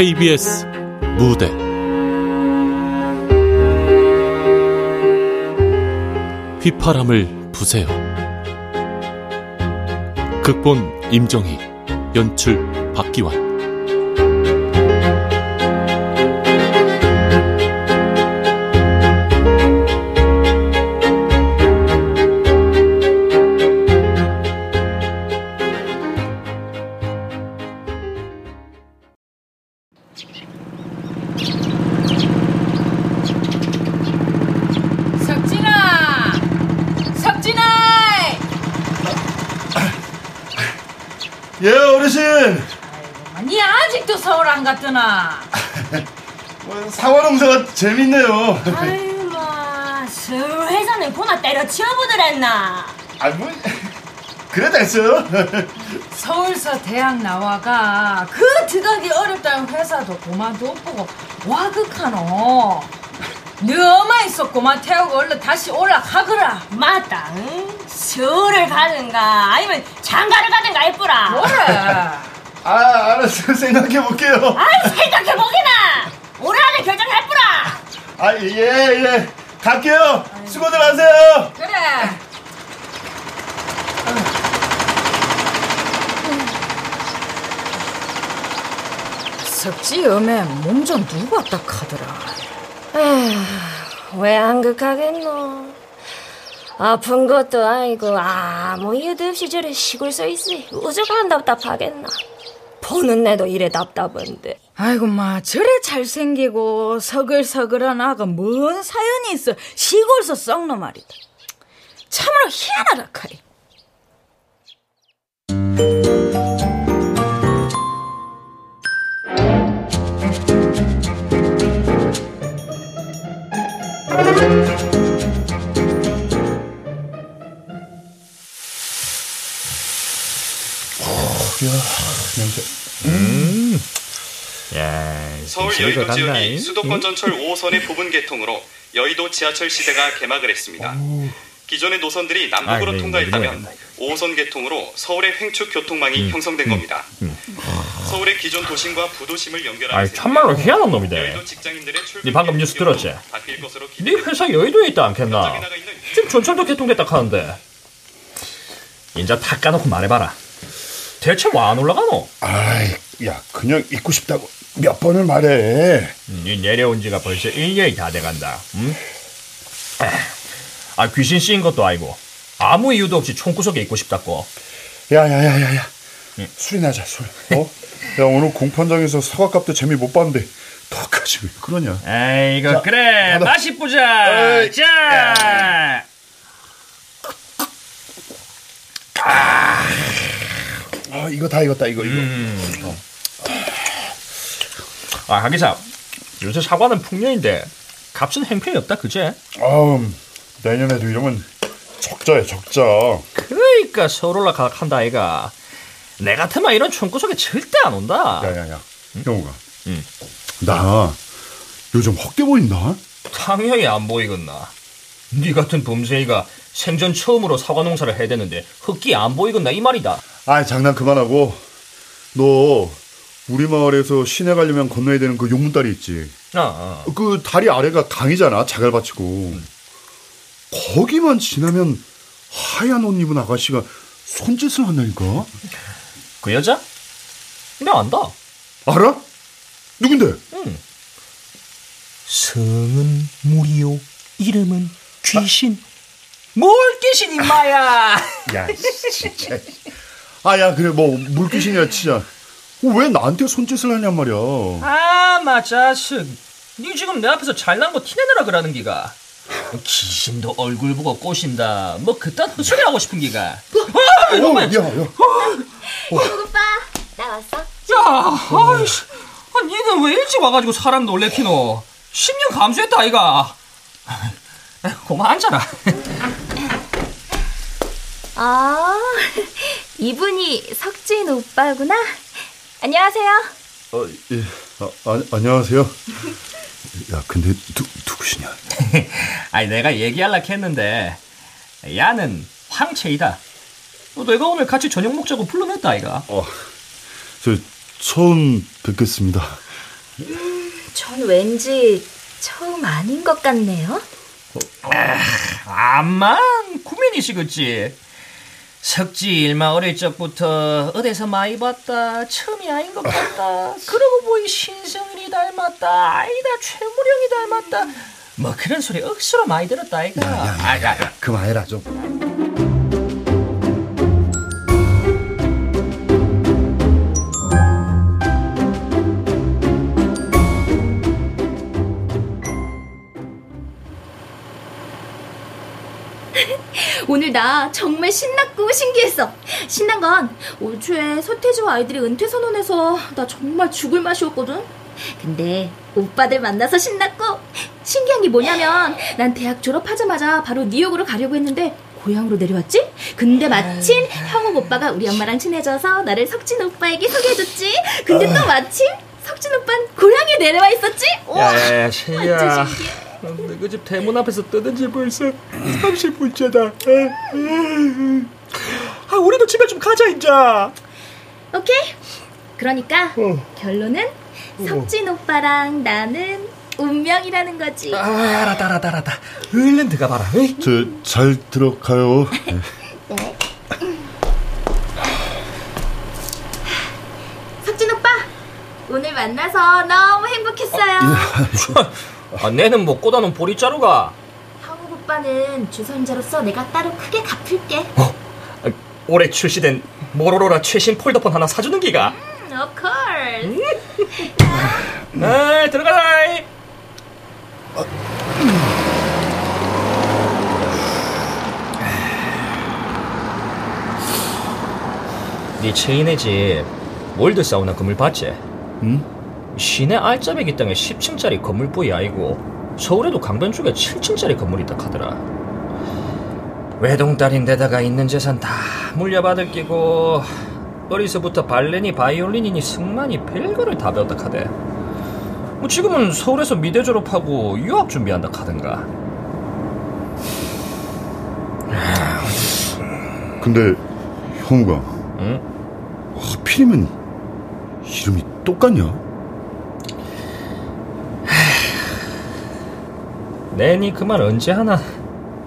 KBS 무대 휘파람을 부세요. 극본 임정희, 연출 박기환. 뭐, 사과농사가 재밌네요. 아유, 마, 서울 회사는 보나 때려치워보더랬나. 아, 뭐, 그래 됐어요. 서울서 대학 나와가 그 들어가기 어렵다는 회사도 그만둬 보고 와극하노. 너 엄마 있었고만 태우고 얼른 다시 올라가거라. 맞다, 응? 서울을 가든가, 아니면 장가를 가든가 해보라. 그래. 아, 알았어요. 생각해볼게요. 아이, 생각해보기나! 올 안에 결정해보라! 아, 예, 예. 갈게요. 수고들 하세요. 그래. 석지 엄에 몸 좀 누구 왔다 카더라. 왜 한극하겠노? 아픈 것도 아니고 아무 이유도 없이 저래 시골 서 있으니 우주가 안 답답하겠나? 보는 내도 이래 답답한데. 아이고 마 저래 잘생기고 서글서글한 아가 뭔 사연이 있어 시골서 썩노 말이다. 참으로 희한하다 카이. 야, 서울 저 기서 여의도 지역이? 수도권 전철 5호선의 부분 개통으로 여의도 지하철 시대가 개막을 했습니다. 기존의 노선들이 남북으로 아, 네, 통과했다면 네. 5호선 개통으로 서울의 횡축 교통망이 음. 형성된 겁니다. 서울의 기존 도심과 부도심을 연결하는 참말로 희한한 놈이다. 네 방금 뉴스 들었지? 네. 회사 여의도에 있다 않겠나? 지금 전철도 개통됐다 하는데. 인자 다 까놓고 말해봐라. 대체 와안 올라가노? 아이, 야, 그냥 있고 싶다고 몇 번을 말해. 음, 이 내려온 지가 벌써 1년이 다 돼간다. 음? 아 귀신 씌인 것도 아니고 아무 이유도 없이 총구석에 있고 싶다고. 야, 야, 야, 야, 야. 술이나 하자, 술. 어? 야, 오늘 공판장에서 사과값도 재미 못 봤는데, 더까지 왜 그러냐? 에이거 자, 그래 받아. 맛이 보자. 에이, 자. 아, 이거 다 익었다, 이거, 이거. 아 하기사 요새 사과는 풍년인데 값은 행편이 없다 그제? 아우, 내년에도 이러면 적자야, 적자. 그러니까 서울 올라간다 아이가. 내 같으면 이런 총구석에 절대 안 온다. 야, 야, 야. 영우가. 응. 나 요즘 헛게 보인다? 당연히 안 보이겠나. 네 같은 범죄이가 생전 처음으로 사과 농사를 해야 되는데 흙기 안 보이겠나 이 말이다. 아, 장난 그만하고. 너 우리 마을에서 시내 가려면 건너야 되는 그 용문다리 있지. 아, 아. 그 다리 아래가 강이잖아. 자갈밭이고. 거기만 지나면 하얀 옷 입은 아가씨가 손짓을 한다니까. 그 여자? 내가 안다. 알아? 누군데? 성은 무리요, 이름은 귀신. 뭘 귀신 임마야. 야, 진짜. 아, 야, 그래, 뭐, 물귀신이라 치자. 어, 왜 나한테 손짓을 하냔 말이야. 아, 마자식. 니 지금 내 앞에서 잘난 거 티내느라 그러는 기가. 귀신도 얼굴 보고 꼬신다. 뭐 그딴 헛소리 하고 싶은 기가. 아, 어, 야, 야. 오빠, 나 왔어? 야, 아이씨. 아, 니는 왜 일찍 와가지고 사람 놀래키노? 10년 감수했다, 아이가. 고마 앉아라. 아, 이분이 석진 오빠구나. 안녕하세요. 어, 예. 아, 아, 안녕하세요. 야, 근데 누, 누구시냐? 아니, 내가 얘기할라 했는데, 야는 황채이다. 어, 내가 오늘 같이 저녁 먹자고 불러냈다, 아이가. 어, 저 처음 뵙겠습니다. 전 왠지 처음 아닌 것 같네요. 암만 구면이시겠지. 석지 일마 어릴 적부터 어디서 많이 봤다. 처음이 아닌 것 같다. 그러고 보니 신성일이 닮았다. 아니다 최무령이 닮았다. 뭐 그런 소리 억수로 많이 들었다 아이가. 아, 야, 야. 그만해라 좀. 오늘 나 정말 신났고 신기했어. 신난 건 올 초에 서태지와 아이들이 은퇴 선언해서 나 정말 죽을 맛이었거든. 근데 오빠들 만나서 신났고 신기한 게 뭐냐면 난 대학 졸업하자마자 바로 뉴욕으로 가려고 했는데 고향으로 내려왔지? 근데 마침 형욱 오빠가 우리 엄마랑 친해져서 나를 석진 오빠에게 소개해줬지. 근데 또 마침 석진 오빠는 고향에 내려와 있었지. 완전 채희야. 신기해. 너희 집 대문 앞에서 뜨는 지 벌써 30분째다. 아, 우리도 집에 좀 가자 인자. 오케이. 그러니까 결론은 석진 오빠랑 나는 운명이라는 거지. 아, 알았다, 알았다, 알았다. 얼른 들어가 봐라. 어이? 저잘 들어가요. 석진 오빠, 오늘 만나서 너무 행복했어요. 아, 내는 뭐 꽂아놓은 보리자루가. 형욱 오빠는 주선자로서 내가 따로 크게 갚을게. 아, 올해 출시된 모로로라 최신 폴더폰 하나 사주는 기가. 음, of course. 아, 들어가자. 네 체인의 집 월드 사우나 건물 봤지? 응? 시내 알짜배기 땅에 10층짜리 건물뿐이 아니고 서울에도 강변 쪽에 7층짜리 건물이 있다 하더라. 외동딸인데다가 있는 재산 다 물려받을 끼고 어리서부터 발레니 바이올린이니 승만이 별거를 다 배웠다 카대. 뭐 지금은 서울에서 미대 졸업하고 유학 준비한다 카든가. 근데 형우가 응? 하필이면 이름이 똑같냐? 내니 그말 언제 하나?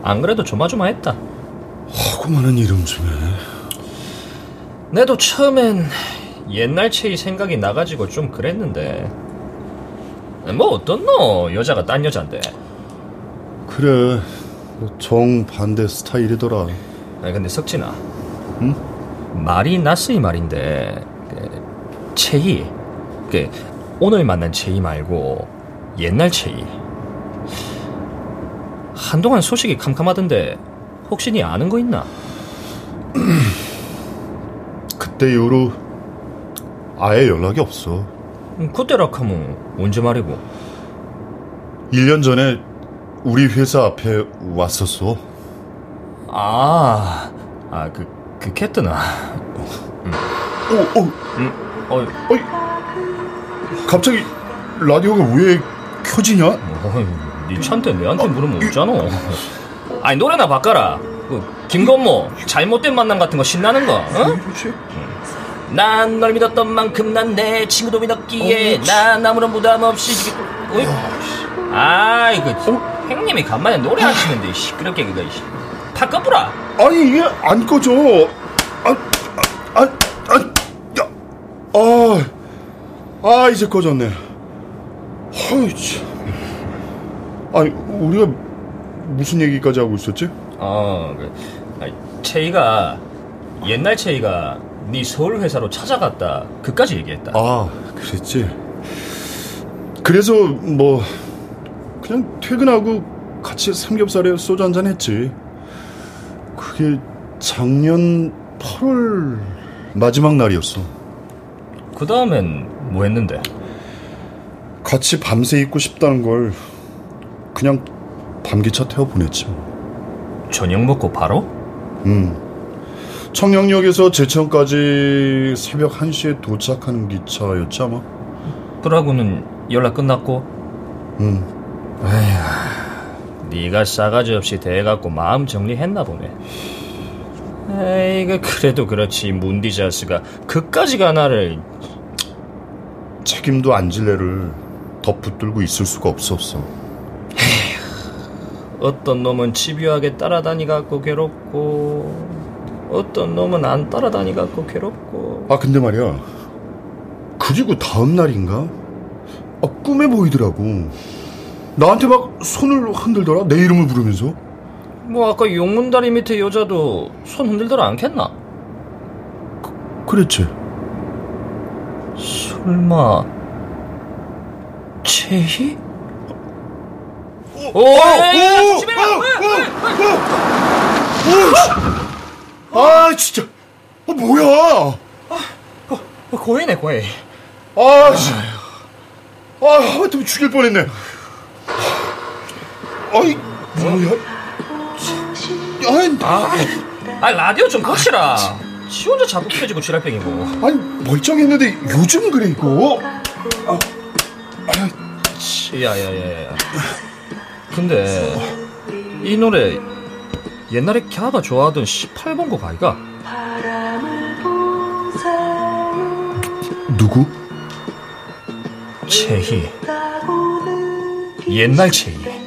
안 그래도 조마조마했다. 많은 이름 중에 내도 처음엔 옛날 체이 생각이 나가지고 좀 그랬는데 뭐 어떻노 여자가 딴 여잔데 그래 정반대 스타일이더라. 아니 근데 석진아 응? 말이 낯으이 말인데 그, 체이 그 오늘 만난 체이 말고 옛날 체이 한동안 소식이 캄캄하던데 혹시 니 아는 거 있나? 그때 이후로 아예 연락이 없어. 음, 그때라 하면 언제 말이고 1년 전에 우리 회사 앞에 왔었어. 아, 아, 그, 그 캣트나. 오, 오, 음, 어, 어이, 갑자기 라디오가 왜 켜지냐? 어, 니 차한테 내한테 물으면 없잖아. 아니, 노래나 바꿔라. 그, 김건모, 잘못된 만남 같은 거 신나는 거, 어? 난 널 믿었던 만큼 난 내 친구도 믿었기에 난 아무런 부담 없이 지금 어이? 아이 그 형님이 간만에 노래 하시는데 시끄럽게 그거 씨. 다 꺼부라 아니 이게 안 꺼져. 아, 아, 아, 아, 야, 아, 아 이제 꺼졌네. 어이 참. 아니 우리가 무슨 얘기까지 하고 있었지? 어, 그, 아니, 채이가 옛날 채이가 네 서울 회사로 찾아갔다. 그까지 얘기했다. 아, 그랬지. 그래서 뭐 그냥 퇴근하고 같이 삼겹살에 소주 한잔 했지. 그게 작년 8월 마지막 날이었어. 그 다음엔 뭐 했는데? 같이 밤새 있고 싶다는 걸 그냥 밤기차 태워 보냈지. 저녁 먹고 바로? 음. 청량역에서 제천까지 새벽 1시에 도착하는 기차였지 아마. 그러고는 연락 끝났고. 음. 네가 싸가지 없이 대해갖고 마음 정리했나 보네. 에이그 그래도 그렇지 문디자스가 그까지가 나를 책임도 안 질래를 더 붙들고 있을 수가 없었어. 어떤 놈은 집요하게 따라다니 갖고 괴롭고 어떤 놈은 안 따라다니 갖고 괴롭고 아 근데 말이야. 그리고 다음 날인가? 아, 꿈에 보이더라고. 나한테 막 손을 흔들더라. 내 이름을 부르면서. 뭐 아까 용문다리 밑에 여자도 손 흔들더라 않겠나? 그랬지. 설마 채희? 오, 오! 오, 조심해! 오! 아 진짜. 아 뭐야? 어, 고해네 고해. 아 씨. 아 하마터면 죽일 뻔했네. 아이 뭐야? 아이 아, 아 라디오 좀 고치라. 지 혼자 자꾸 켜지고 지랄병이고. 아니 멀쩡했는데 요즘 그래 이거. 야야야야. 근데 이 노래 옛날에 캬가 좋아하던 18번 곡 아이가? 누구? 채희. 옛날 채희.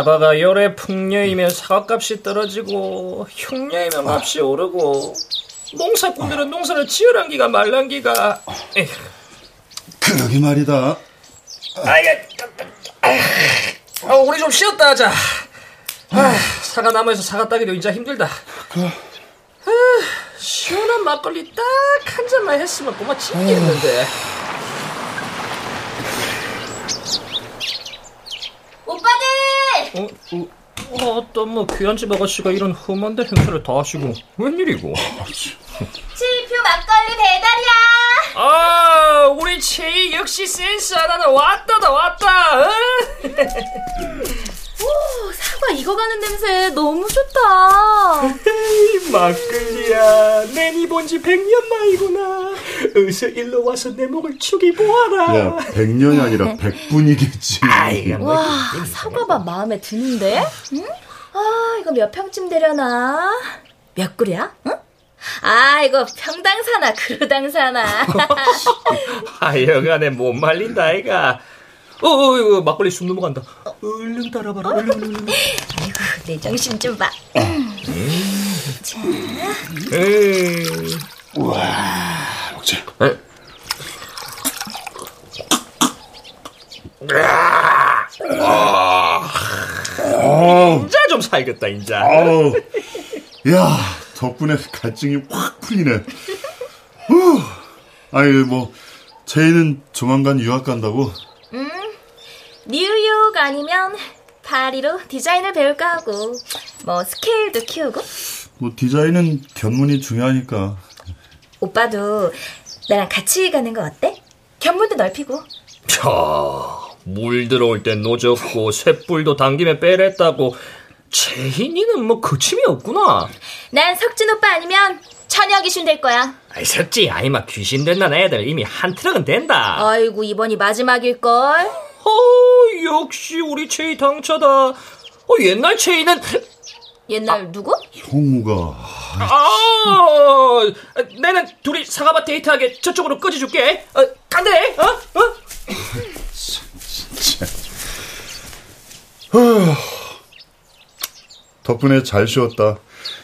사과가 열에 풍년이면 사과값이 떨어지고 흉년이면 값이 오르고 농사꾼들은 농사를 지으란 기가 말란 기가. 에휴. 그러게 말이다. 아이가 아, 우리 좀 쉬었다 하자. 아, 사과 나무에서 사과 따기도 진짜 힘들다. 아, 시원한 막걸리 딱 한 잔만 했으면 고마 찡겠는데 오빠들! 어, 어, 어, 어떤 뭐 귀한 집 아가씨가 이런 험한데 행사를 다 하시고 웬일이고 칠표 막걸리 배달이야! 아 우리 채희 역시 센스 하나는 왔다다 왔다 어? 오, 사과 익어가는 냄새 너무 좋다. 막걸리야 내니 본지 백년 만이구나 어서 일로 와서 내 목을 축이 보아라 야, 백년이 아니라 백분이겠지. 와, 사과밥 마음에 드는데? 응? 아, 이거 몇 평쯤 되려나? 몇 그루야? 응? 아, 이거 평당 사나, 그루당 사나. 하여간에 못 말린다 아이가 어, 어 이거 막걸리 숨 넘어간다 얼른 따라봐라 얼른 얼른 얼른. 내 정신 좀 봐. 에이. 먹자. 인자 좀 살겠다 인자 아우, 야, 덕분에 갈증이 확 풀리네. 후. 아니, 뭐, 제이는 조만간 유학 간다고? 뉴욕 아니면 파리로 디자인을 배울까 하고, 뭐, 스케일도 키우고. 뭐, 디자인은 견문이 중요하니까. 오빠도 나랑 같이 가는 거 어때? 견문도 넓히고. 자, 물 들어올 땐 노졌고 쇳불도 당김에 빼랬다고 채희니는 뭐 거침이 없구나 난 석진 오빠 아니면 처녀 귀신 될 거야. 아이 석지 아이마 귀신 된다는 애들 이미 한 트럭은 된다 아이고, 이번이 마지막일걸. 어, 역시 우리 채희 당차다 어, 옛날 채희는 옛날 누구? 형우가. 아, 내는 둘이 사과밭 데이트하게 저쪽으로 꺼져줄게 어, 간대 어? 어? 덕분에 잘 쉬었다.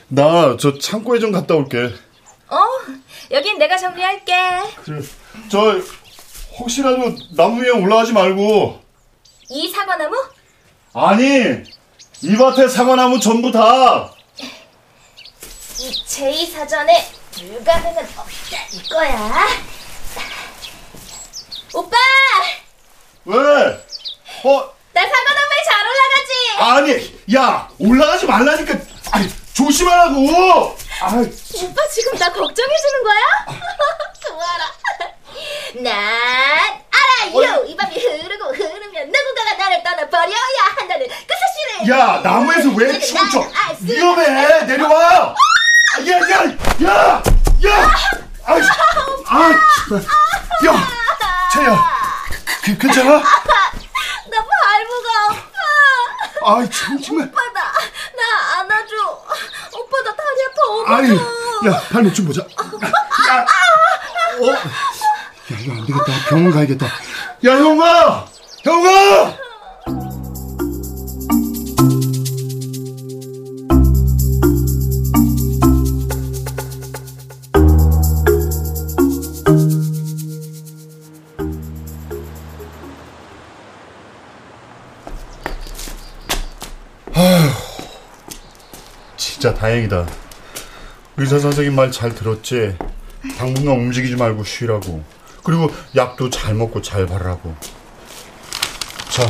나 저 창고에 좀 갔다 올게. 어, 여긴 내가 정리할게. 저, 혹시라도 나무 위에 올라가지 말고. 이 사과나무? 아니, 이 밭에 사과나무 전부 다. 이 제2사전에 불가능은 없다 이거야. 오빠! 왜? 어, 나 사과나무에 잘 올라가지? 아니, 야, 올라가지 말라니까. 아니, 조심하라고. 아, 오빠 지금 나 걱정해주는 거야? 좋아라. 난 알아요. 이 밤이 흐르고 흐르면 누군가가 나를 떠나버려야 한다는 그 사실을. 야, 나무에서 왜 춤춰? 아, 위험해 내려와 야야야 야! 야! 아, 아, 야, 채야, 그, 괜찮아? 나 발부가 아파. 아, 참, 정말. 오빠 나, 나 안아줘. 오빠 나 다리 아파. 아이. 야, 발목 좀 보자. 야, 어, 야, 이거 안 되겠다. 병원 가야겠다. 야, 형아, 형아. 진짜 다행이다. 의사 선생님 말 잘 들었지? 당분간 움직이지 말고 쉬라고. 그리고 약도 잘 먹고 잘 바르라고. 자,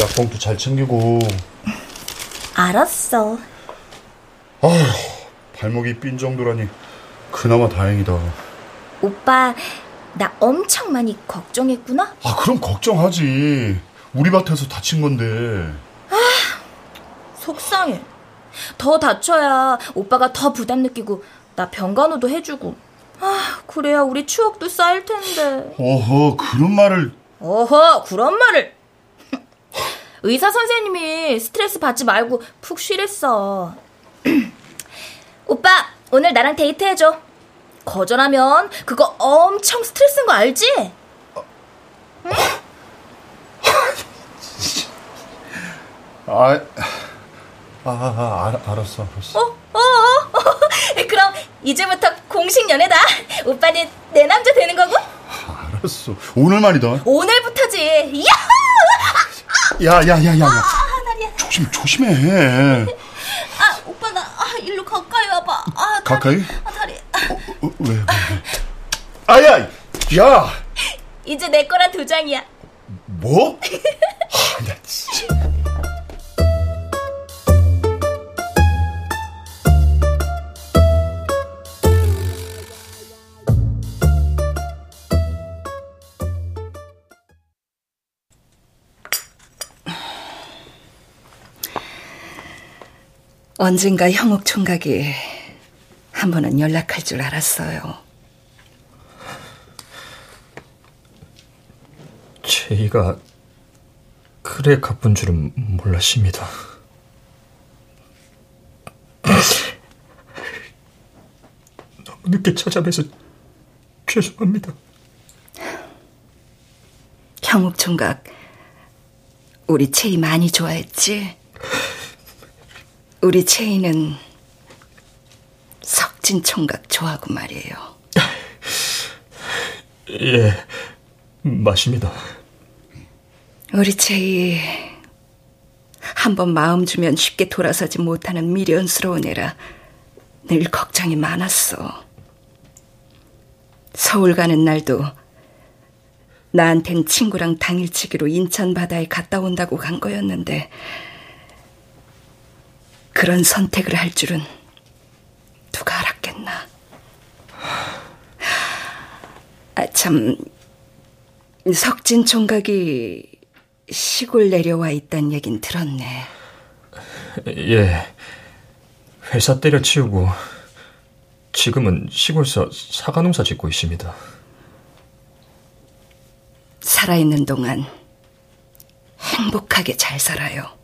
약봉투 잘 챙기고. 알았어. 아휴, 발목이 삔 정도라니 그나마 다행이다. 오빠 나 엄청 많이 걱정했구나. 아, 그럼 걱정하지. 우리 밭에서 다친 건데. 속상해. 더 다쳐야 오빠가 더 부담 느끼고 나 병간호도 해주고. 아 그래야 우리 추억도 쌓일 텐데. 어허, 그런 말을. 어허 그런 말을. 의사 선생님이 스트레스 받지 말고 푹 쉬랬어. 오빠 오늘 나랑 데이트 해줘. 거절하면 그거 엄청 스트레스인 거 알지? 아, 아, 아 알, 알았어, 알았어. 어, 어, 어. 그럼 이제부터 공식 연애다. 오빠는 내 남자 되는 거고? 알았어. 오늘 말이다. 오늘부터지. 야호! 야, 야, 야, 야, 야. 아. 조심, 조심해. 아, 오빠 나 아, 일로 가까이 와봐. 아, 다리. 가까이? 아, 다리. 어, 왜, 왜, 왜. 아야, 야. 이제 내 거랑 두 장이야. 뭐? 아, 나 진짜. 언젠가 형욱 총각이 한 번은 연락할 줄 알았어요. 제이가 그래 갚은 줄은 몰랐습니다. 너무 늦게 찾아뵈서 죄송합니다. 형욱 총각, 우리 채희 많이 좋아했지? 우리 채희는 석진 총각 좋아하고 말이에요. 예, 맞습니다. 우리 채희 한번 마음 주면 쉽게 돌아서지 못하는 미련스러운 애라 늘 걱정이 많았어. 서울 가는 날도 나한텐 친구랑 당일치기로 인천 바다에 갔다 온다고 간 거였는데 그런 선택을 할 줄은 누가 알았겠나. 아, 참, 석진 총각이 시골 내려와 있단 얘긴 들었네. 예, 회사 때려치우고 지금은 시골서 사과농사 짓고 있습니다. 살아있는 동안 행복하게 잘 살아요.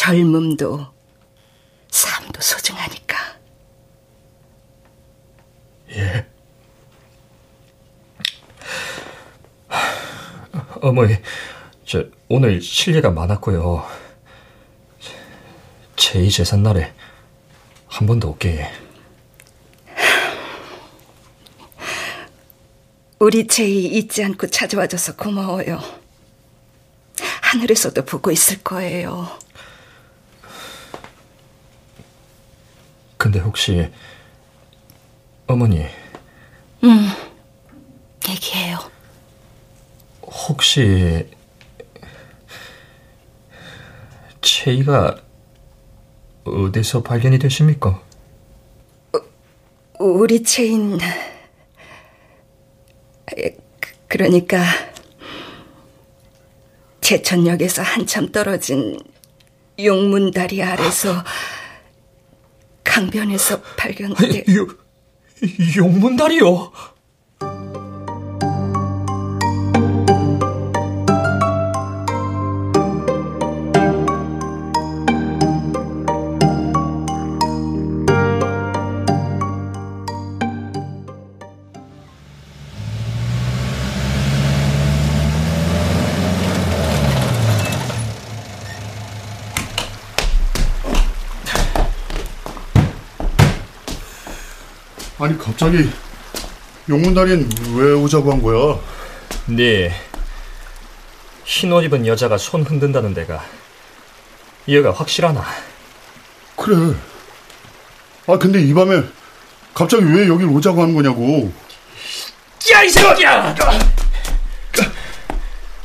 젊음도 삶도 소중하니까. 예. 어머니, 저 오늘 실례가 많았고요. 제2 재산 날에 한 번 더 올게. 우리 제이 잊지 않고 찾아와줘서 고마워요. 하늘에서도 보고 있을 거예요. 근데 혹시 어머니 응, 얘기해요. 혹시 채이가 어디서 발견이 되십니까? 우리 체인 그- 그러니까 제천역에서 한참 떨어진 용문다리 아래서 강변에서 발견돼. 요, 용문다리요? 아니 갑자기 용문다리엔 왜 오자고 한 거야? 네. 흰옷 입은 여자가 손 흔든다는 데가 이해가 확실하나? 그래. 아 근데 이 밤에 갑자기 왜 여길 오자고 하는 거냐고. 야 이 새끼야!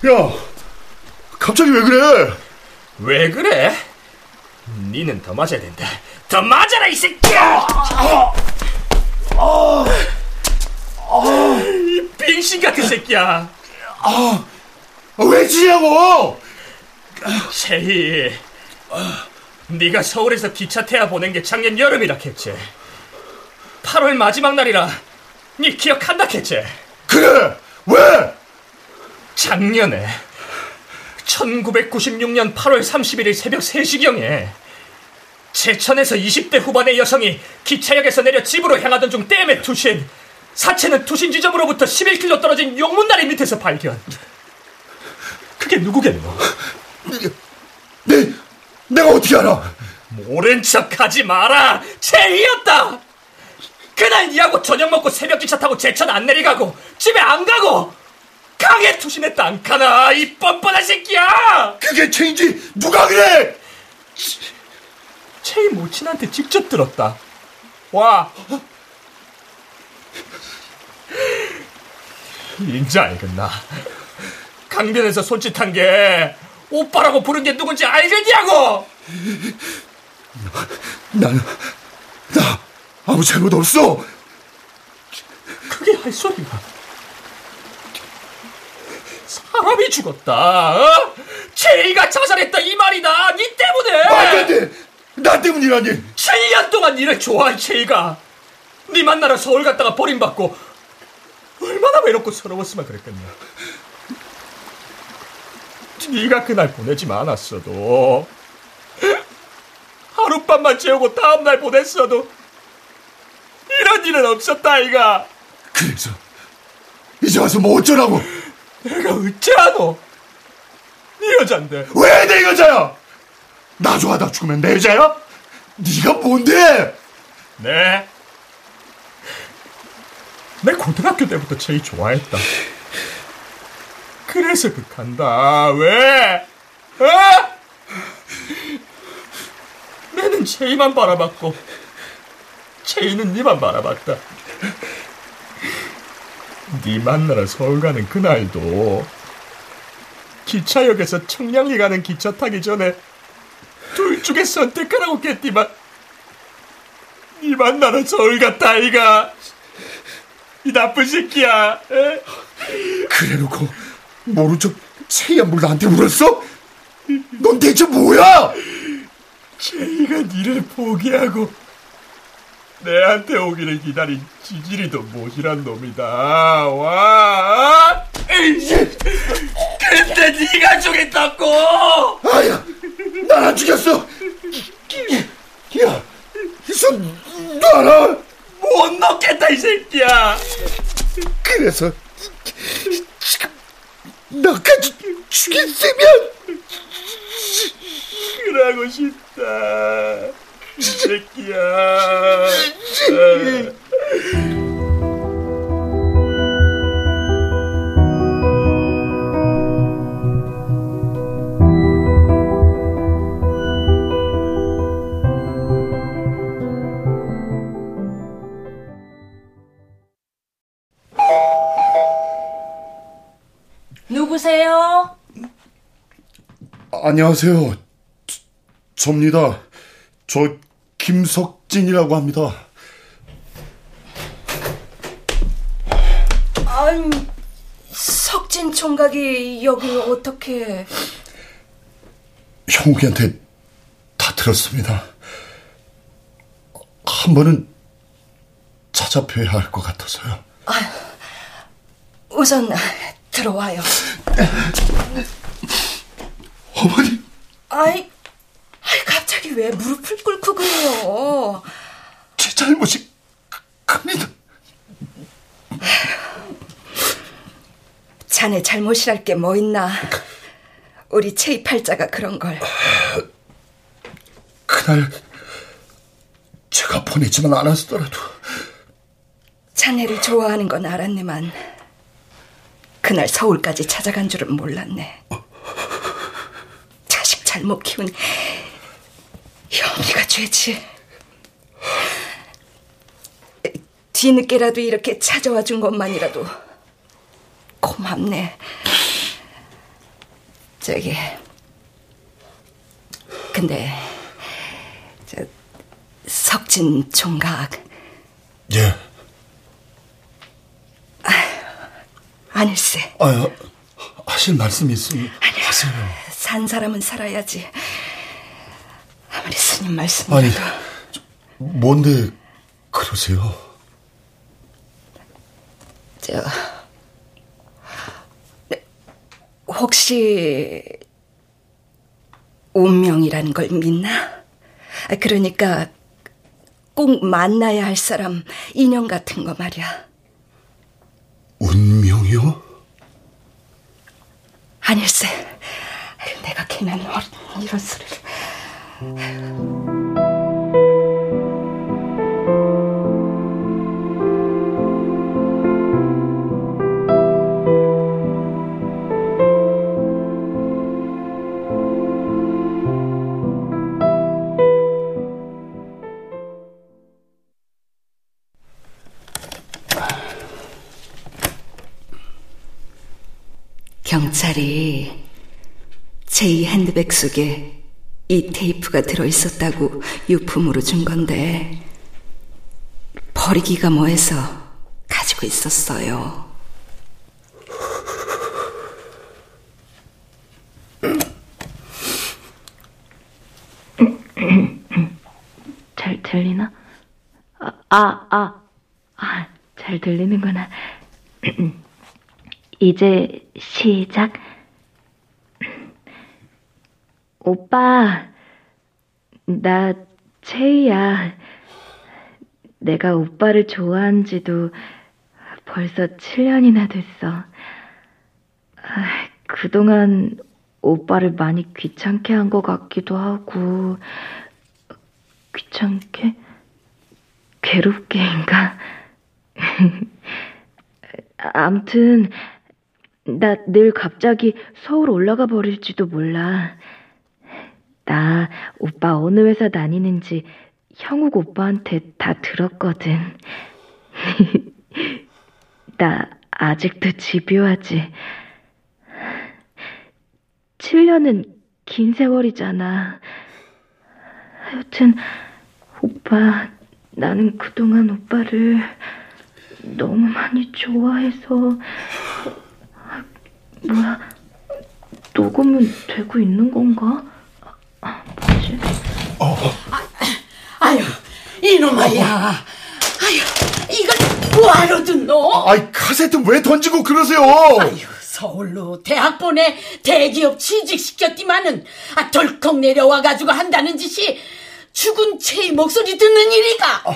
야, 갑자기 왜 그래? 왜 그래? 니는 더 맞아야 된다. 더 맞아라 이 새끼야! 어, 어, 이 빙신 같은 새끼야. 아, 왜 지냐고? 제희, 네가 서울에서 기차 태아 보낸 게 작년 여름이라 했지. 8월 마지막 날이라 네 기억한다 했지. 그래, 왜? 작년에 1996년 8월 31일 새벽 3시경에 제천에서 20대 후반의 여성이 기차역에서 내려 집으로 향하던 중 댐에 투신 사체는 투신 지점으로부터 11km 떨어진 용문다리 밑에서 발견 그게 누구겠노? 내, 내가 어떻게 알아? 모른 척하지 마라 제이였다 그날 니하고 저녁 먹고 새벽 기차 타고 제천 안 내려가고 집에 안 가고 강에 투신했다 안 카나 이 뻔뻔한 새끼야 그게 채희인지 누가 그래? 채희 모친한테 직접 들었다. 와. 이제 알겠나? 강변에서 손짓한 게 오빠라고 부른 게 누군지 알겠냐고! 나는 나 아무 잘못 없어. 그게 할 소리가. 사람이 죽었다. 어? 체이가 자살했다 이 말이다. 니 때문에. 말도 안 돼. 나 때문이라니. 7년 동안 니를 좋아한 체이가 니 만나러 서울 갔다가 버림받고 얼마나 외롭고 서러웠으면 그랬겠냐. 네가 그날 보내지 않았어도 하룻밤만 재우고 다음날 보냈어도 이런 일은 없었다 아이가. 그래서 이제 와서 뭐 어쩌라고? 내가 어째하노? 네 여잔데. 왜 내 여자야? 나 좋아하다 죽으면 내 여자야? 네가 뭔데? 네. 내 고등학교 때부터 제이 좋아했다. 그래서 극한다. 왜? 어? 내는 제이만 바라봤고 제이는 니만 바라봤다. 니 만나러 서울 가는 그날도 기차역에서 청량리 가는 기차 타기 전에 둘 중에 선택하라고 했디만 니 만나러 서울 갔다 아이가 이 나쁜 새끼야 에? 그래놓고 모른 척 체이한 물 나한테 물었어? 넌 대체 뭐야? 제이가 니를 포기하고 내한테 오기를 기다린 지질이도 못이란 놈이다. 와! 근데 니가 죽였다고! 아야 난 안 죽였어. 야손 놔라! 못 넣겠다 이 새끼야! 그래서 지금 나까지 죽였으면 그러고 싶다. 이 새끼야. 누구세요? 안녕하세요. 저, 접니다. 저 김석진이라고 합니다 아니, 석진 총각이 여기 어떻게... 형욱이한테 들었습니다. 한 번은 찾아뵈야 할 것 같아서요. 아, 우선 들어와요. 어머니. 아이 갑자기 왜 무릎을 꿇고 그래요? 제 잘못이 큽니다. 자네 잘못이랄 게 뭐 있나? 우리 체이팔자가 그런 걸. 그날 제가 보내지만 않았더라도 자네를 좋아하는 건 알았네만 그날 서울까지 찾아간 줄은 몰랐네. 자식 잘못 키운 형이가 죄지. 뒤늦게라도 이렇게 찾아와 준 것만이라도 고맙네. 저기 근데 저 석진 총각 예. 아닐세. 아, 하실 말씀이 있으면 하세요. 산 사람은 살아야지. 아무리 스님 말씀이라도. 아니, 뭔데 그러세요? 저 네, 혹시 운명이라는 걸 믿나? 그러니까 꼭 만나야 할 사람 인연 같은 거 말이야. 운명이요? 아닐세. 내가 걔는 이런 소리를. 경찰이 제2 핸드백 속에 이 테이프가 들어있었다고 유품으로 준 건데 버리기가 뭐해서 가지고 있었어요. 잘 들리나? 아, 아, 아, 아, 잘 들리는구나. 이제 시작. 오빠, 나 채희야. 내가 오빠를 좋아한 지도 벌써 7년이나 됐어. 아, 그동안 오빠를 많이 귀찮게 한 것 같기도 하고, 귀찮게? 괴롭게인가? 암튼, 나 늘 갑자기 서울 올라가 버릴지도 몰라. 나 오빠 어느 회사 다니는지 형욱 오빠한테 다 들었거든. 나 아직도 집요하지. 7년은 긴 세월이잖아. 하여튼, 오빠, 나는 그동안 오빠를 너무 많이 좋아해서 뭐야? 녹음은 되고 있는 건가? 아? 어. 어. 아, 아유, 이놈아야. 아유, 이걸 뭐하러 듣노? 아이, 카세트 왜 던지고 그러세요? 아유, 서울로 대학 보내 대기업 취직시켰지만은 아, 덜컥 내려와가지고 한다는 짓이 죽은 채의 목소리 듣는 일이가. 어.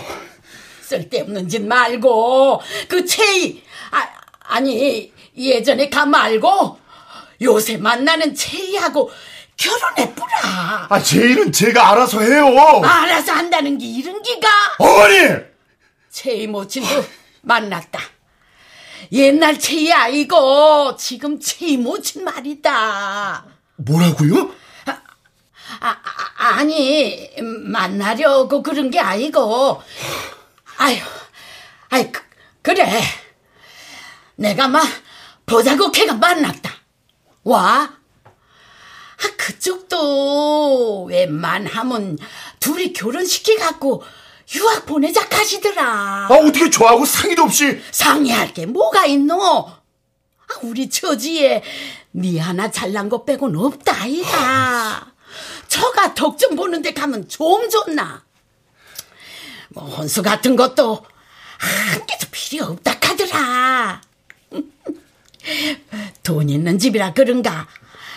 쓸데없는 짓 말고 그 채의 아, 아니 예전에 가 말고 요새 만나는 제이하고 결혼해보라. 아, 제이는 제가 알아서 해요. 알아서 한다는 게 이런 기가? 어머니! 제이 모친도 만났다. 옛날 체이 아이고 지금 체이 모친 말이다. 뭐라고요? 아, 아, 아, 니 만나려고 그런 게 아니고 아유 아이 그, 그래 내가 막 보자고 걔가 만났다. 와? 아, 그쪽도 웬만하면 둘이 결혼시켜갖고 유학 보내자 가시더라. 아, 어떻게 저하고 상의도 없이. 상의할 게 뭐가 있노? 아, 우리 처지에 니 하나 잘난 것 빼곤 없다, 아이가. 처가 덕 좀 보는데 가면 좀 좋나? 뭐 혼수 같은 것도 한 개도 필요 없다 카더라. 돈 있는 집이라 그런가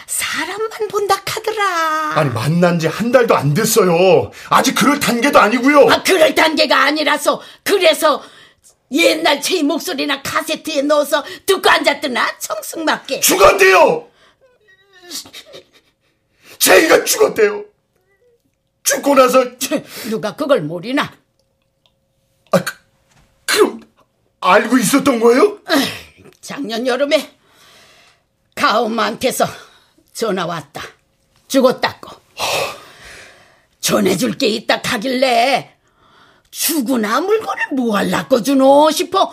사람만 본다 카더라. 아니 만난 지 한 달도 안 됐어요. 아직 그럴 단계도 아니고요. 아 그럴 단계가 아니라서 그래서 옛날 제 목소리나 카세트에 넣어서 듣고 앉았더나 청승맞게. 죽었대요. 제이가 죽었대요. 죽고 나서 누가 그걸 모르나? 아, 그, 그럼 알고 있었던 거예요? 작년 여름에 가엄마한테서 전화 왔다. 죽었다고. 전해줄 게 있다 하길래 죽으나 물건을 뭐 할라고 주노 싶어.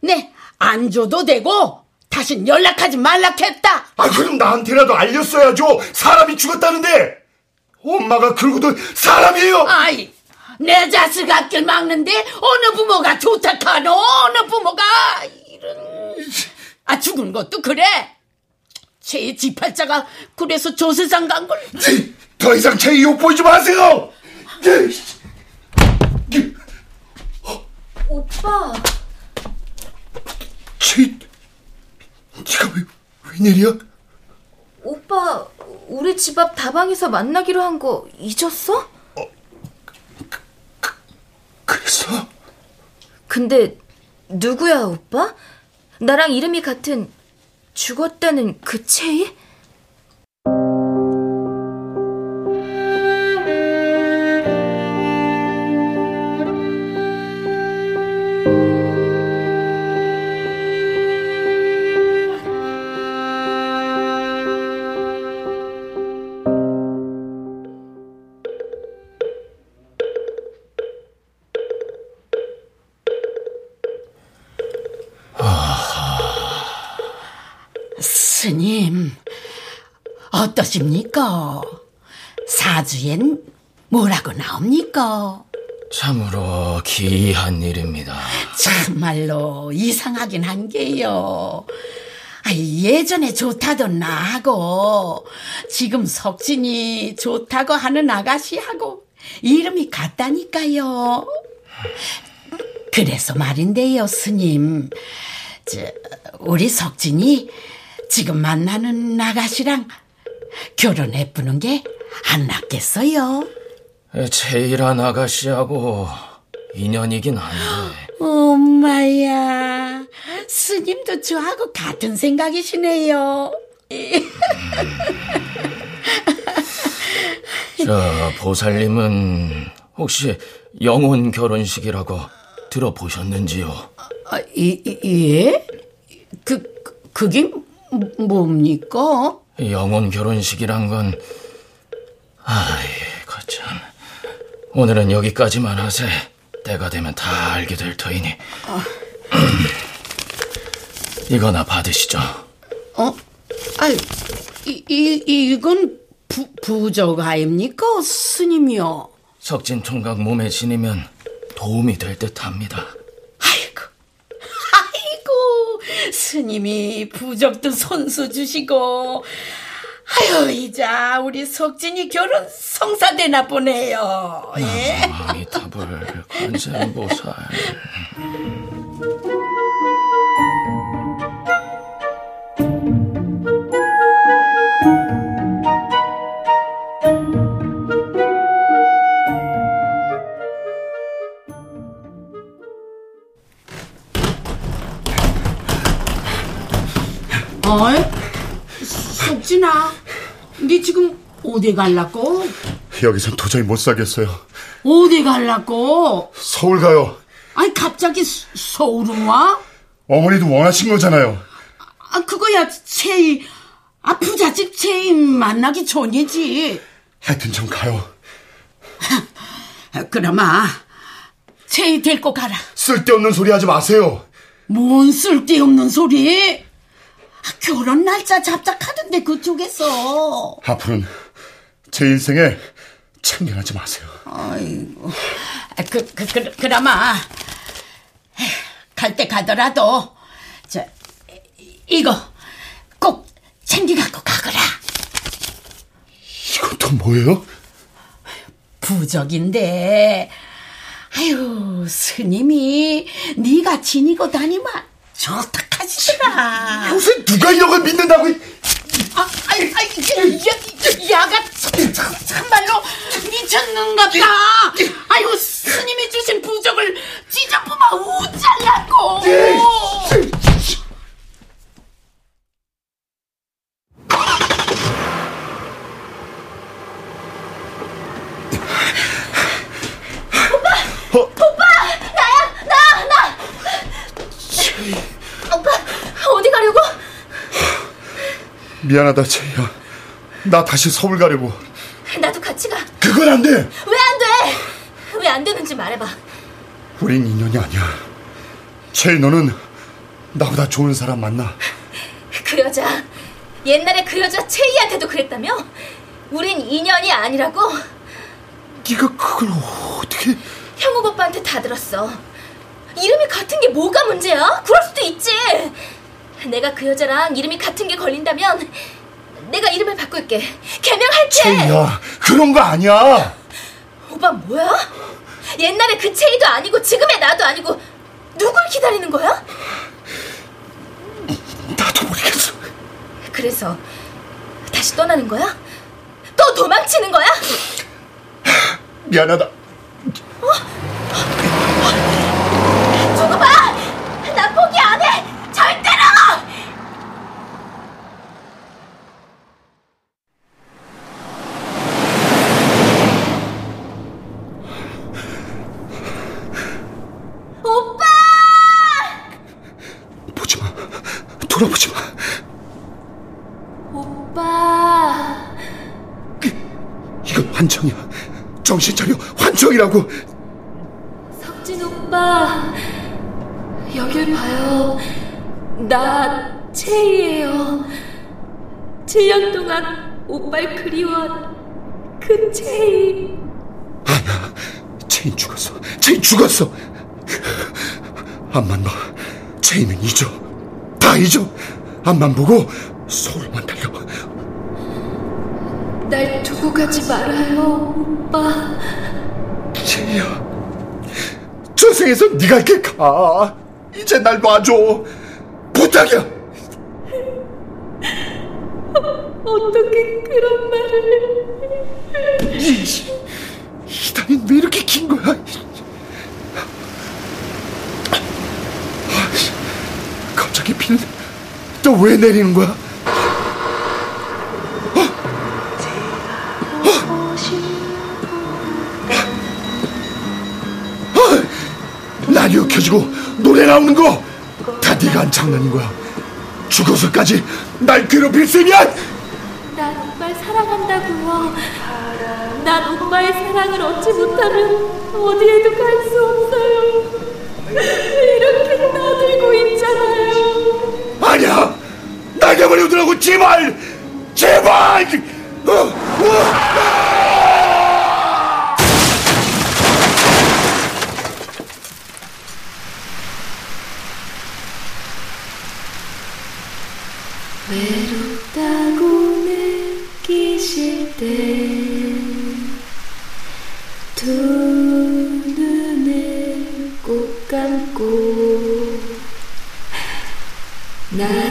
네, 안 줘도 되고 다신 연락하지 말라 했다. 아, 그럼 나한테라도 알렸어야죠. 사람이 죽었다는데. 엄마가 그러고도 사람이에요. 아이, 내 자식 앞길 막는데 어느 부모가 좋다 카노? 어느 부모가 이런 아 죽은 것도 그래. 제 지팔자가 그래서 조세상 간 걸. 더 이상 제 이웃 보이지 마세요. 오빠. 제, 네가 왜 웬일이야? 오빠, 우리 집 앞 다방에서 만나기로 한 거 잊었어? 그랬어? 근데 누구야, 오빠? 나랑 이름이 같은 죽었다는 그 채이? 어떠십니까? 사주엔 뭐라고 나옵니까? 참으로 기이한 일입니다. 참말로 이상하긴 한 게요. 아, 예전에 좋다던 나하고 지금 석진이 좋다고 하는 아가씨하고 이름이 같다니까요. 그래서 말인데요, 스님. 저, 우리 석진이 지금 만나는 아가씨랑 결혼해 보는 게 안 낫겠어요? 제일한 아가씨하고 인연이긴 한데 엄마야, 스님도 저하고 같은 생각이시네요. 저 보살님은 혹시 영혼 결혼식이라고 들어보셨는지요? 아, 예? 그, 그- 그게 뭡니까? 영혼 결혼식이란 건 아이고 참 오늘은 여기까지만 하세 때가 되면 다 알게 될 터이니 이거나 받으시죠 어? 아, 이, 이, 이건 부, 부적 아닙니까? 스님이요. 석진 총각 몸에 지니면 도움이 될 듯합니다 스님이 부적도 손수 주시고, 아유, 이자 우리 석진이 결혼 성사되나 보네요. 예? 아미타불 관세음보살 어이? 석진아, 네 지금 어디 갈라고? 여기선 도저히 못 살겠어요. 어디 갈라고? 서울 가요. 아니, 갑자기 서- 서울로 와? 어머니도 원하신 거잖아요. 아, 그거야, 채이. 아, 부잣집 채이 만나기 전이지. 하여튼 좀 가요. 아, 그나마, 채이 데리고 가라. 쓸데없는 소리 하지 마세요. 뭔 쓸데없는 소리? 아, 결혼 날짜 잡작하던데, 그쪽에서. 앞으로는 제 인생에 참견하지 마세요. 아이고. 아, 그, 그, 그, 그나마, 갈 때 가더라도, 저, 이거 꼭 챙겨갖고 가거라. 이건 또 뭐예요? 부적인데 아유 스님이 네가 지니고 다니면 좋다하시더라 요새 누가 이런 걸 믿는다고 아, 아이, 아이, 야, 야가 참, 참말로 미쳤는가 보다. 아유, 스님이 주신 부적을 찢어보마 우짤라고. 오빠! 오빠! 나야! 나! 나! 오빠, 어디 가려고? 미안하다 채희야 나 다시 서울 가려고 나도 같이 가. 그건 안 돼 왜 안 돼? 왜 안 되는지 말해봐. 우린 인연이 아니야 채희 너는 나보다 좋은 사람 만나 그 여자, 옛날에 그 여자 채희한테도 그랬다며? 우린 인연이 아니라고? 네가 그걸 어떻게 형욱 오빠한테 다 들었어. 이름이 같은 게 뭐가 문제야? 그럴 수도 있지. 내가 그 여자랑 이름이 같은 게 걸린다면 내가 이름을 바꿀게. 개명할게. 채희야 그런 거 아니야 오빠 뭐야? 옛날에 그 채희도 아니고 지금의 나도 아니고 누굴 기다리는 거야? 나도 모르겠어 그래서 다시 떠나는 거야? 또 도망치는 거야? 미안하다 두고 봐! 나 포기 안 해! 돌아보지마 오빠! 이건 환청이야 정신 차려 환청이라고 석진 오빠! 여길 봐요. 나 채희예요. 7년 동안 오빠를 그리워한 그 채희. 아니야 채흰 죽었어 채흰 죽었어 앞만 봐 체인은 잊어 다 잊어. 앞만 보고 서울만 달려 날 두고 가지 말아요, 오빠. 체이야 저승에서 네가 이렇게 가. 이제 날 놔줘. 부탁이야. 어떻게 그런 말을. 이, 이 단이 왜 이렇게 긴 거야 아이씨, 갑자기 비는 또왜 내리는 거야 라디오 켜지고 노래 나오는 거 다 네가 한 장난인 거야 죽어서까지 날 괴롭힐 셈이야 난 오빠를 사랑한다고요. 난 오빠의 사랑을 얻지 못하면 어디에도 갈 수 없어요. 이렇게 나들고 있잖아요. 아니야 날개 버려두라고 제발 제발 어, 어. 외롭다고 느끼실 때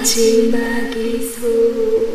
나지막이 소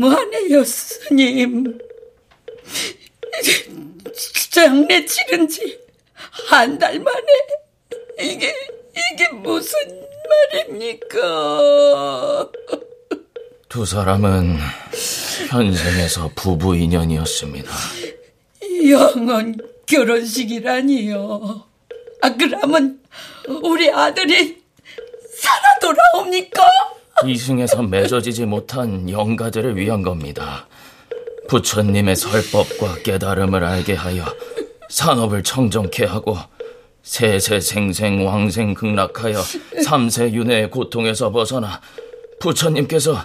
너무하네요, 스님. 장례 치른 지 한 달 만에 이게 이게 무슨 말입니까? 두 사람은 현생에서 부부 인연이었습니다. 영원 결혼식이라니요. 아, 그러면 우리 아들이 살아 돌아옵니까? 이승에서 맺어지지 못한 영가들을 위한 겁니다. 부처님의 설법과 깨달음을 알게 하여 산업을 청정케 하고 세세생생 왕생 극락하여 삼세 윤회의 고통에서 벗어나 부처님께서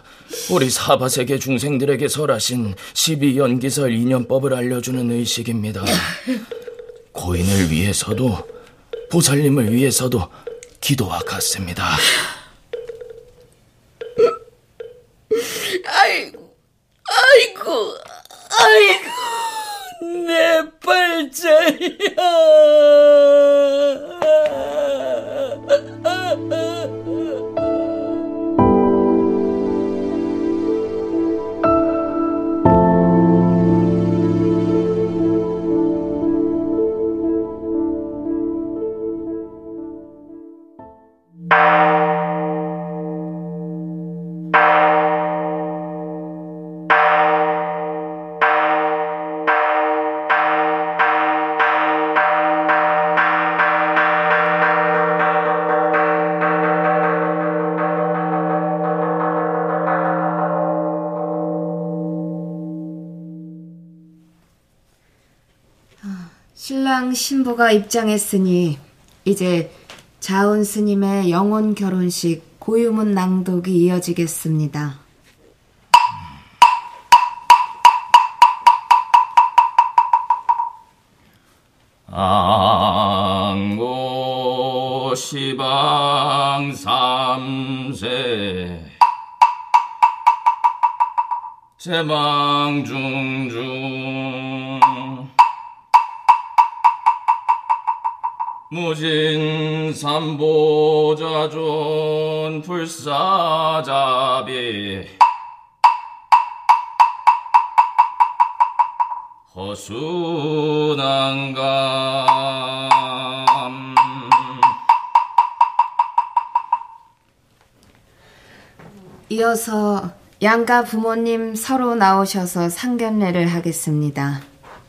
우리 사바세계 중생들에게 설하신 12연기설 인연법을 알려주는 의식입니다. 고인을 위해서도 보살님을 위해서도 기도와 같습니다. 아이고, 아이고, 아이고, 내 팔자야. 신부가 입장했으니 이제 자운 스님의 영혼 결혼식 고유문 낭독이 이어지겠습니다. 안고 시방 삼세 세방 중중 무진 삼보자존 불사자비 허수난감 이어서 양가 부모님 서로 나오셔서 상견례를 하겠습니다.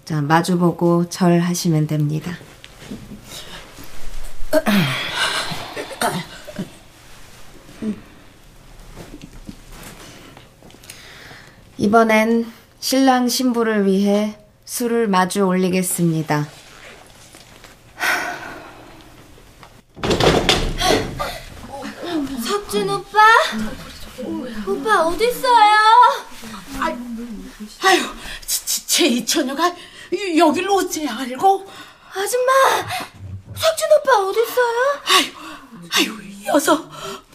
자, 마주보고 절하시면 됩니다. 이번엔 신랑 신부를 위해 술을 마주 올리겠습니다. 석준 오빠? 오빠 어딨어요? 아유, 제 처녀가 여길 어째 알고? 아줌마, 석준 오빠 어딨어요? 아유, 아유, 여서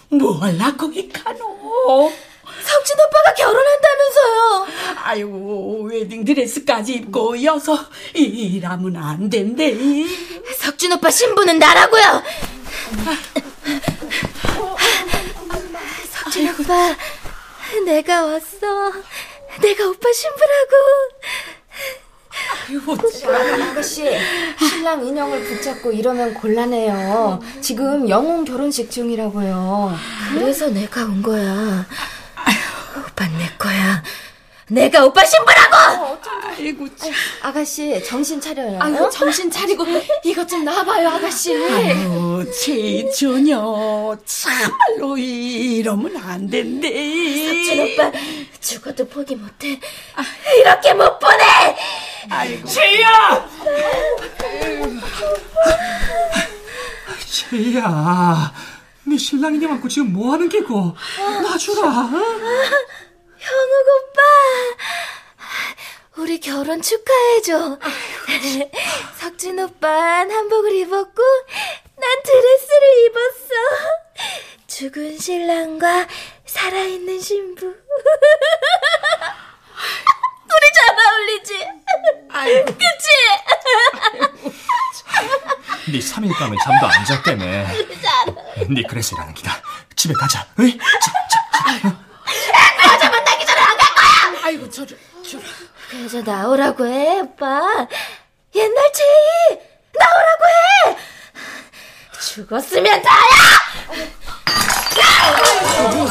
뭘 낳고 이카노? 석준 오빠가 결혼한다 면서요? 아유, 웨딩 드레스까지 입고 여서 일하면 안 된대. 석준 오빠 신부는 나라고요. 석준 오빠, 내가 왔어. 내가 오빠 신부라고. 아가씨, 신랑 인형을 붙잡고 이러면 곤란해요. 지금 영혼 결혼식 중이라고요. 그래서 내가 온 거야. 오빠 내 거야. 내가 오빠 신부라고! 아이고, 아가씨, 정신 차려요. 아유, 정신 차리고 이것 좀 놔봐요, 아가씨. 아유, 제 처녀 참말로 이러면 안 된대. 석준 오빠 죽어도 포기 못해. 이렇게 못 보내. 아이고, 제이야! 제이야, 네 신랑이 네 안고 지금 뭐 하는 게고? 놔주라. 현욱 오빠. 우리 결혼 축하해줘. 석준 오빠는 한복을 입었고, 난 드레스를 입었어. 죽은 신랑과 살아있는 신부. 우리 잘 어울리지? 그치? 네 3일 밤에 잠도 안 잤다며. 네, 니크레스라는 기다. 집에 가자. 으이? 자, 자, 자. 애 여자 만나기 전에 안 갈 거야! 아이고, 저리, 저리. 그 여자 나오라고 해, 오빠. 옛날 제이! 나오라고 해! 죽었으면 다야!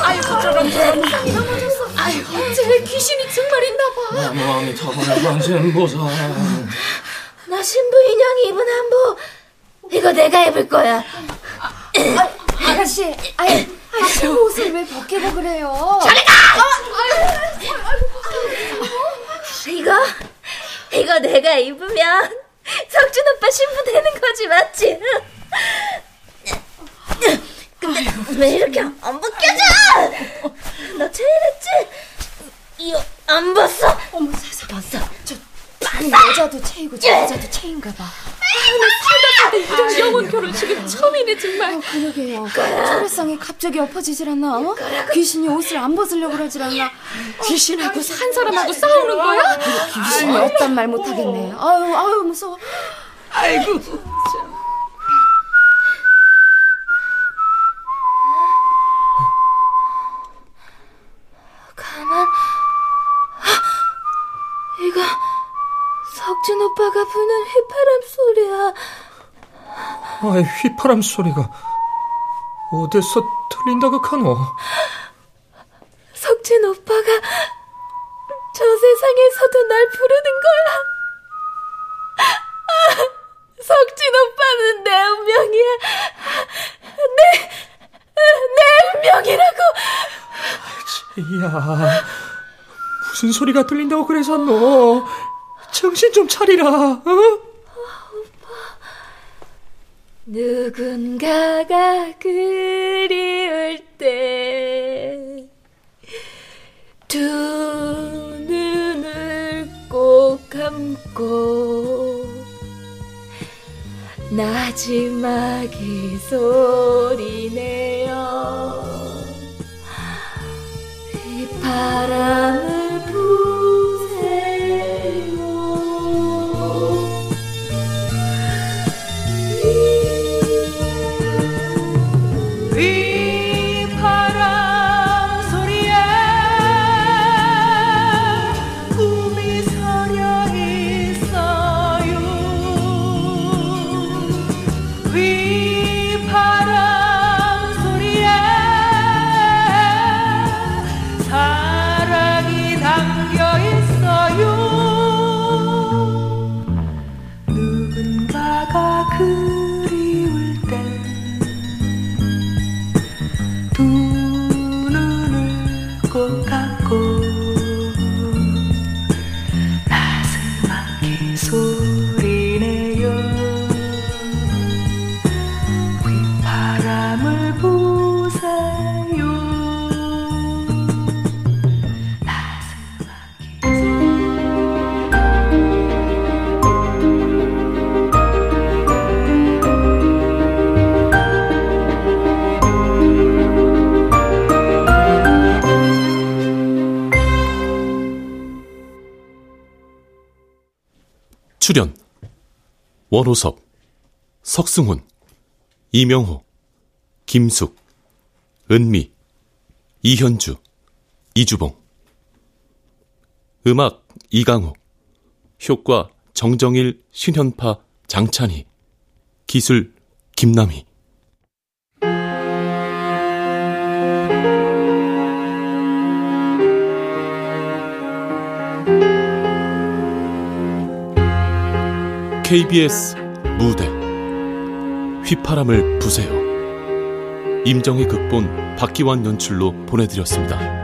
아이고, 저런, 저런. 넘어졌어. 아이고, 쟤 귀신이 정말인가 봐. 내 마음이 타버려 관심 보사. 나 신부 인형 입은 한복, 이거 내가 입을 거야. 아. 아가씨, 아이, 아이, 옷을 왜 벗기고 그래요? 저리 가! 이거 이거 내가 입으면 석준 오빠 신부 되는 거지 맞지? 근데 왜 이렇게 안 벗겨져? 너 체일했지? 이거 안 벗어? 어머 세상 벗어. 저, 저 여자도 체이고 저 여자도 체인가 봐. 아, 나 살다 살다 영혼 결혼식은 처음이네 정말 어, 그러게요. 초래상이 갑자기 엎어지질 않나? 어? 귀신이 옷을 안 벗으려고 그러질 않나? 귀신하고 산 사람하고 싸우는 거야? 귀신이 없단 말 못하겠네. 아유, 아유, 무서워. 아이고 가만. 이거 석준 오빠가 부는 휘파람 소리야. 아이, 휘파람 소리가 어디서 들린다고 카노? 석진 오빠가 저 세상에서도 날 부르는 거야. 아, 석진 오빠는 내 운명이야. 내, 내 운명이라고. 이야, 무슨 소리가 들린다고 그래서 너 좀 차리라, 어? 누군가가 그리울 때 두 눈을 꼭 감고 나지막이 소리내어 휘파람 출연. 원호섭, 석승훈, 이명호, 김숙, 은미, 이현주, 이주봉. 음악 이강호. 효과 정정일, 신현파, 장찬희. 기술 김남희 KBS 무대 휘파람을 부세요. 임정희 극본 박기환 연출로 보내드렸습니다.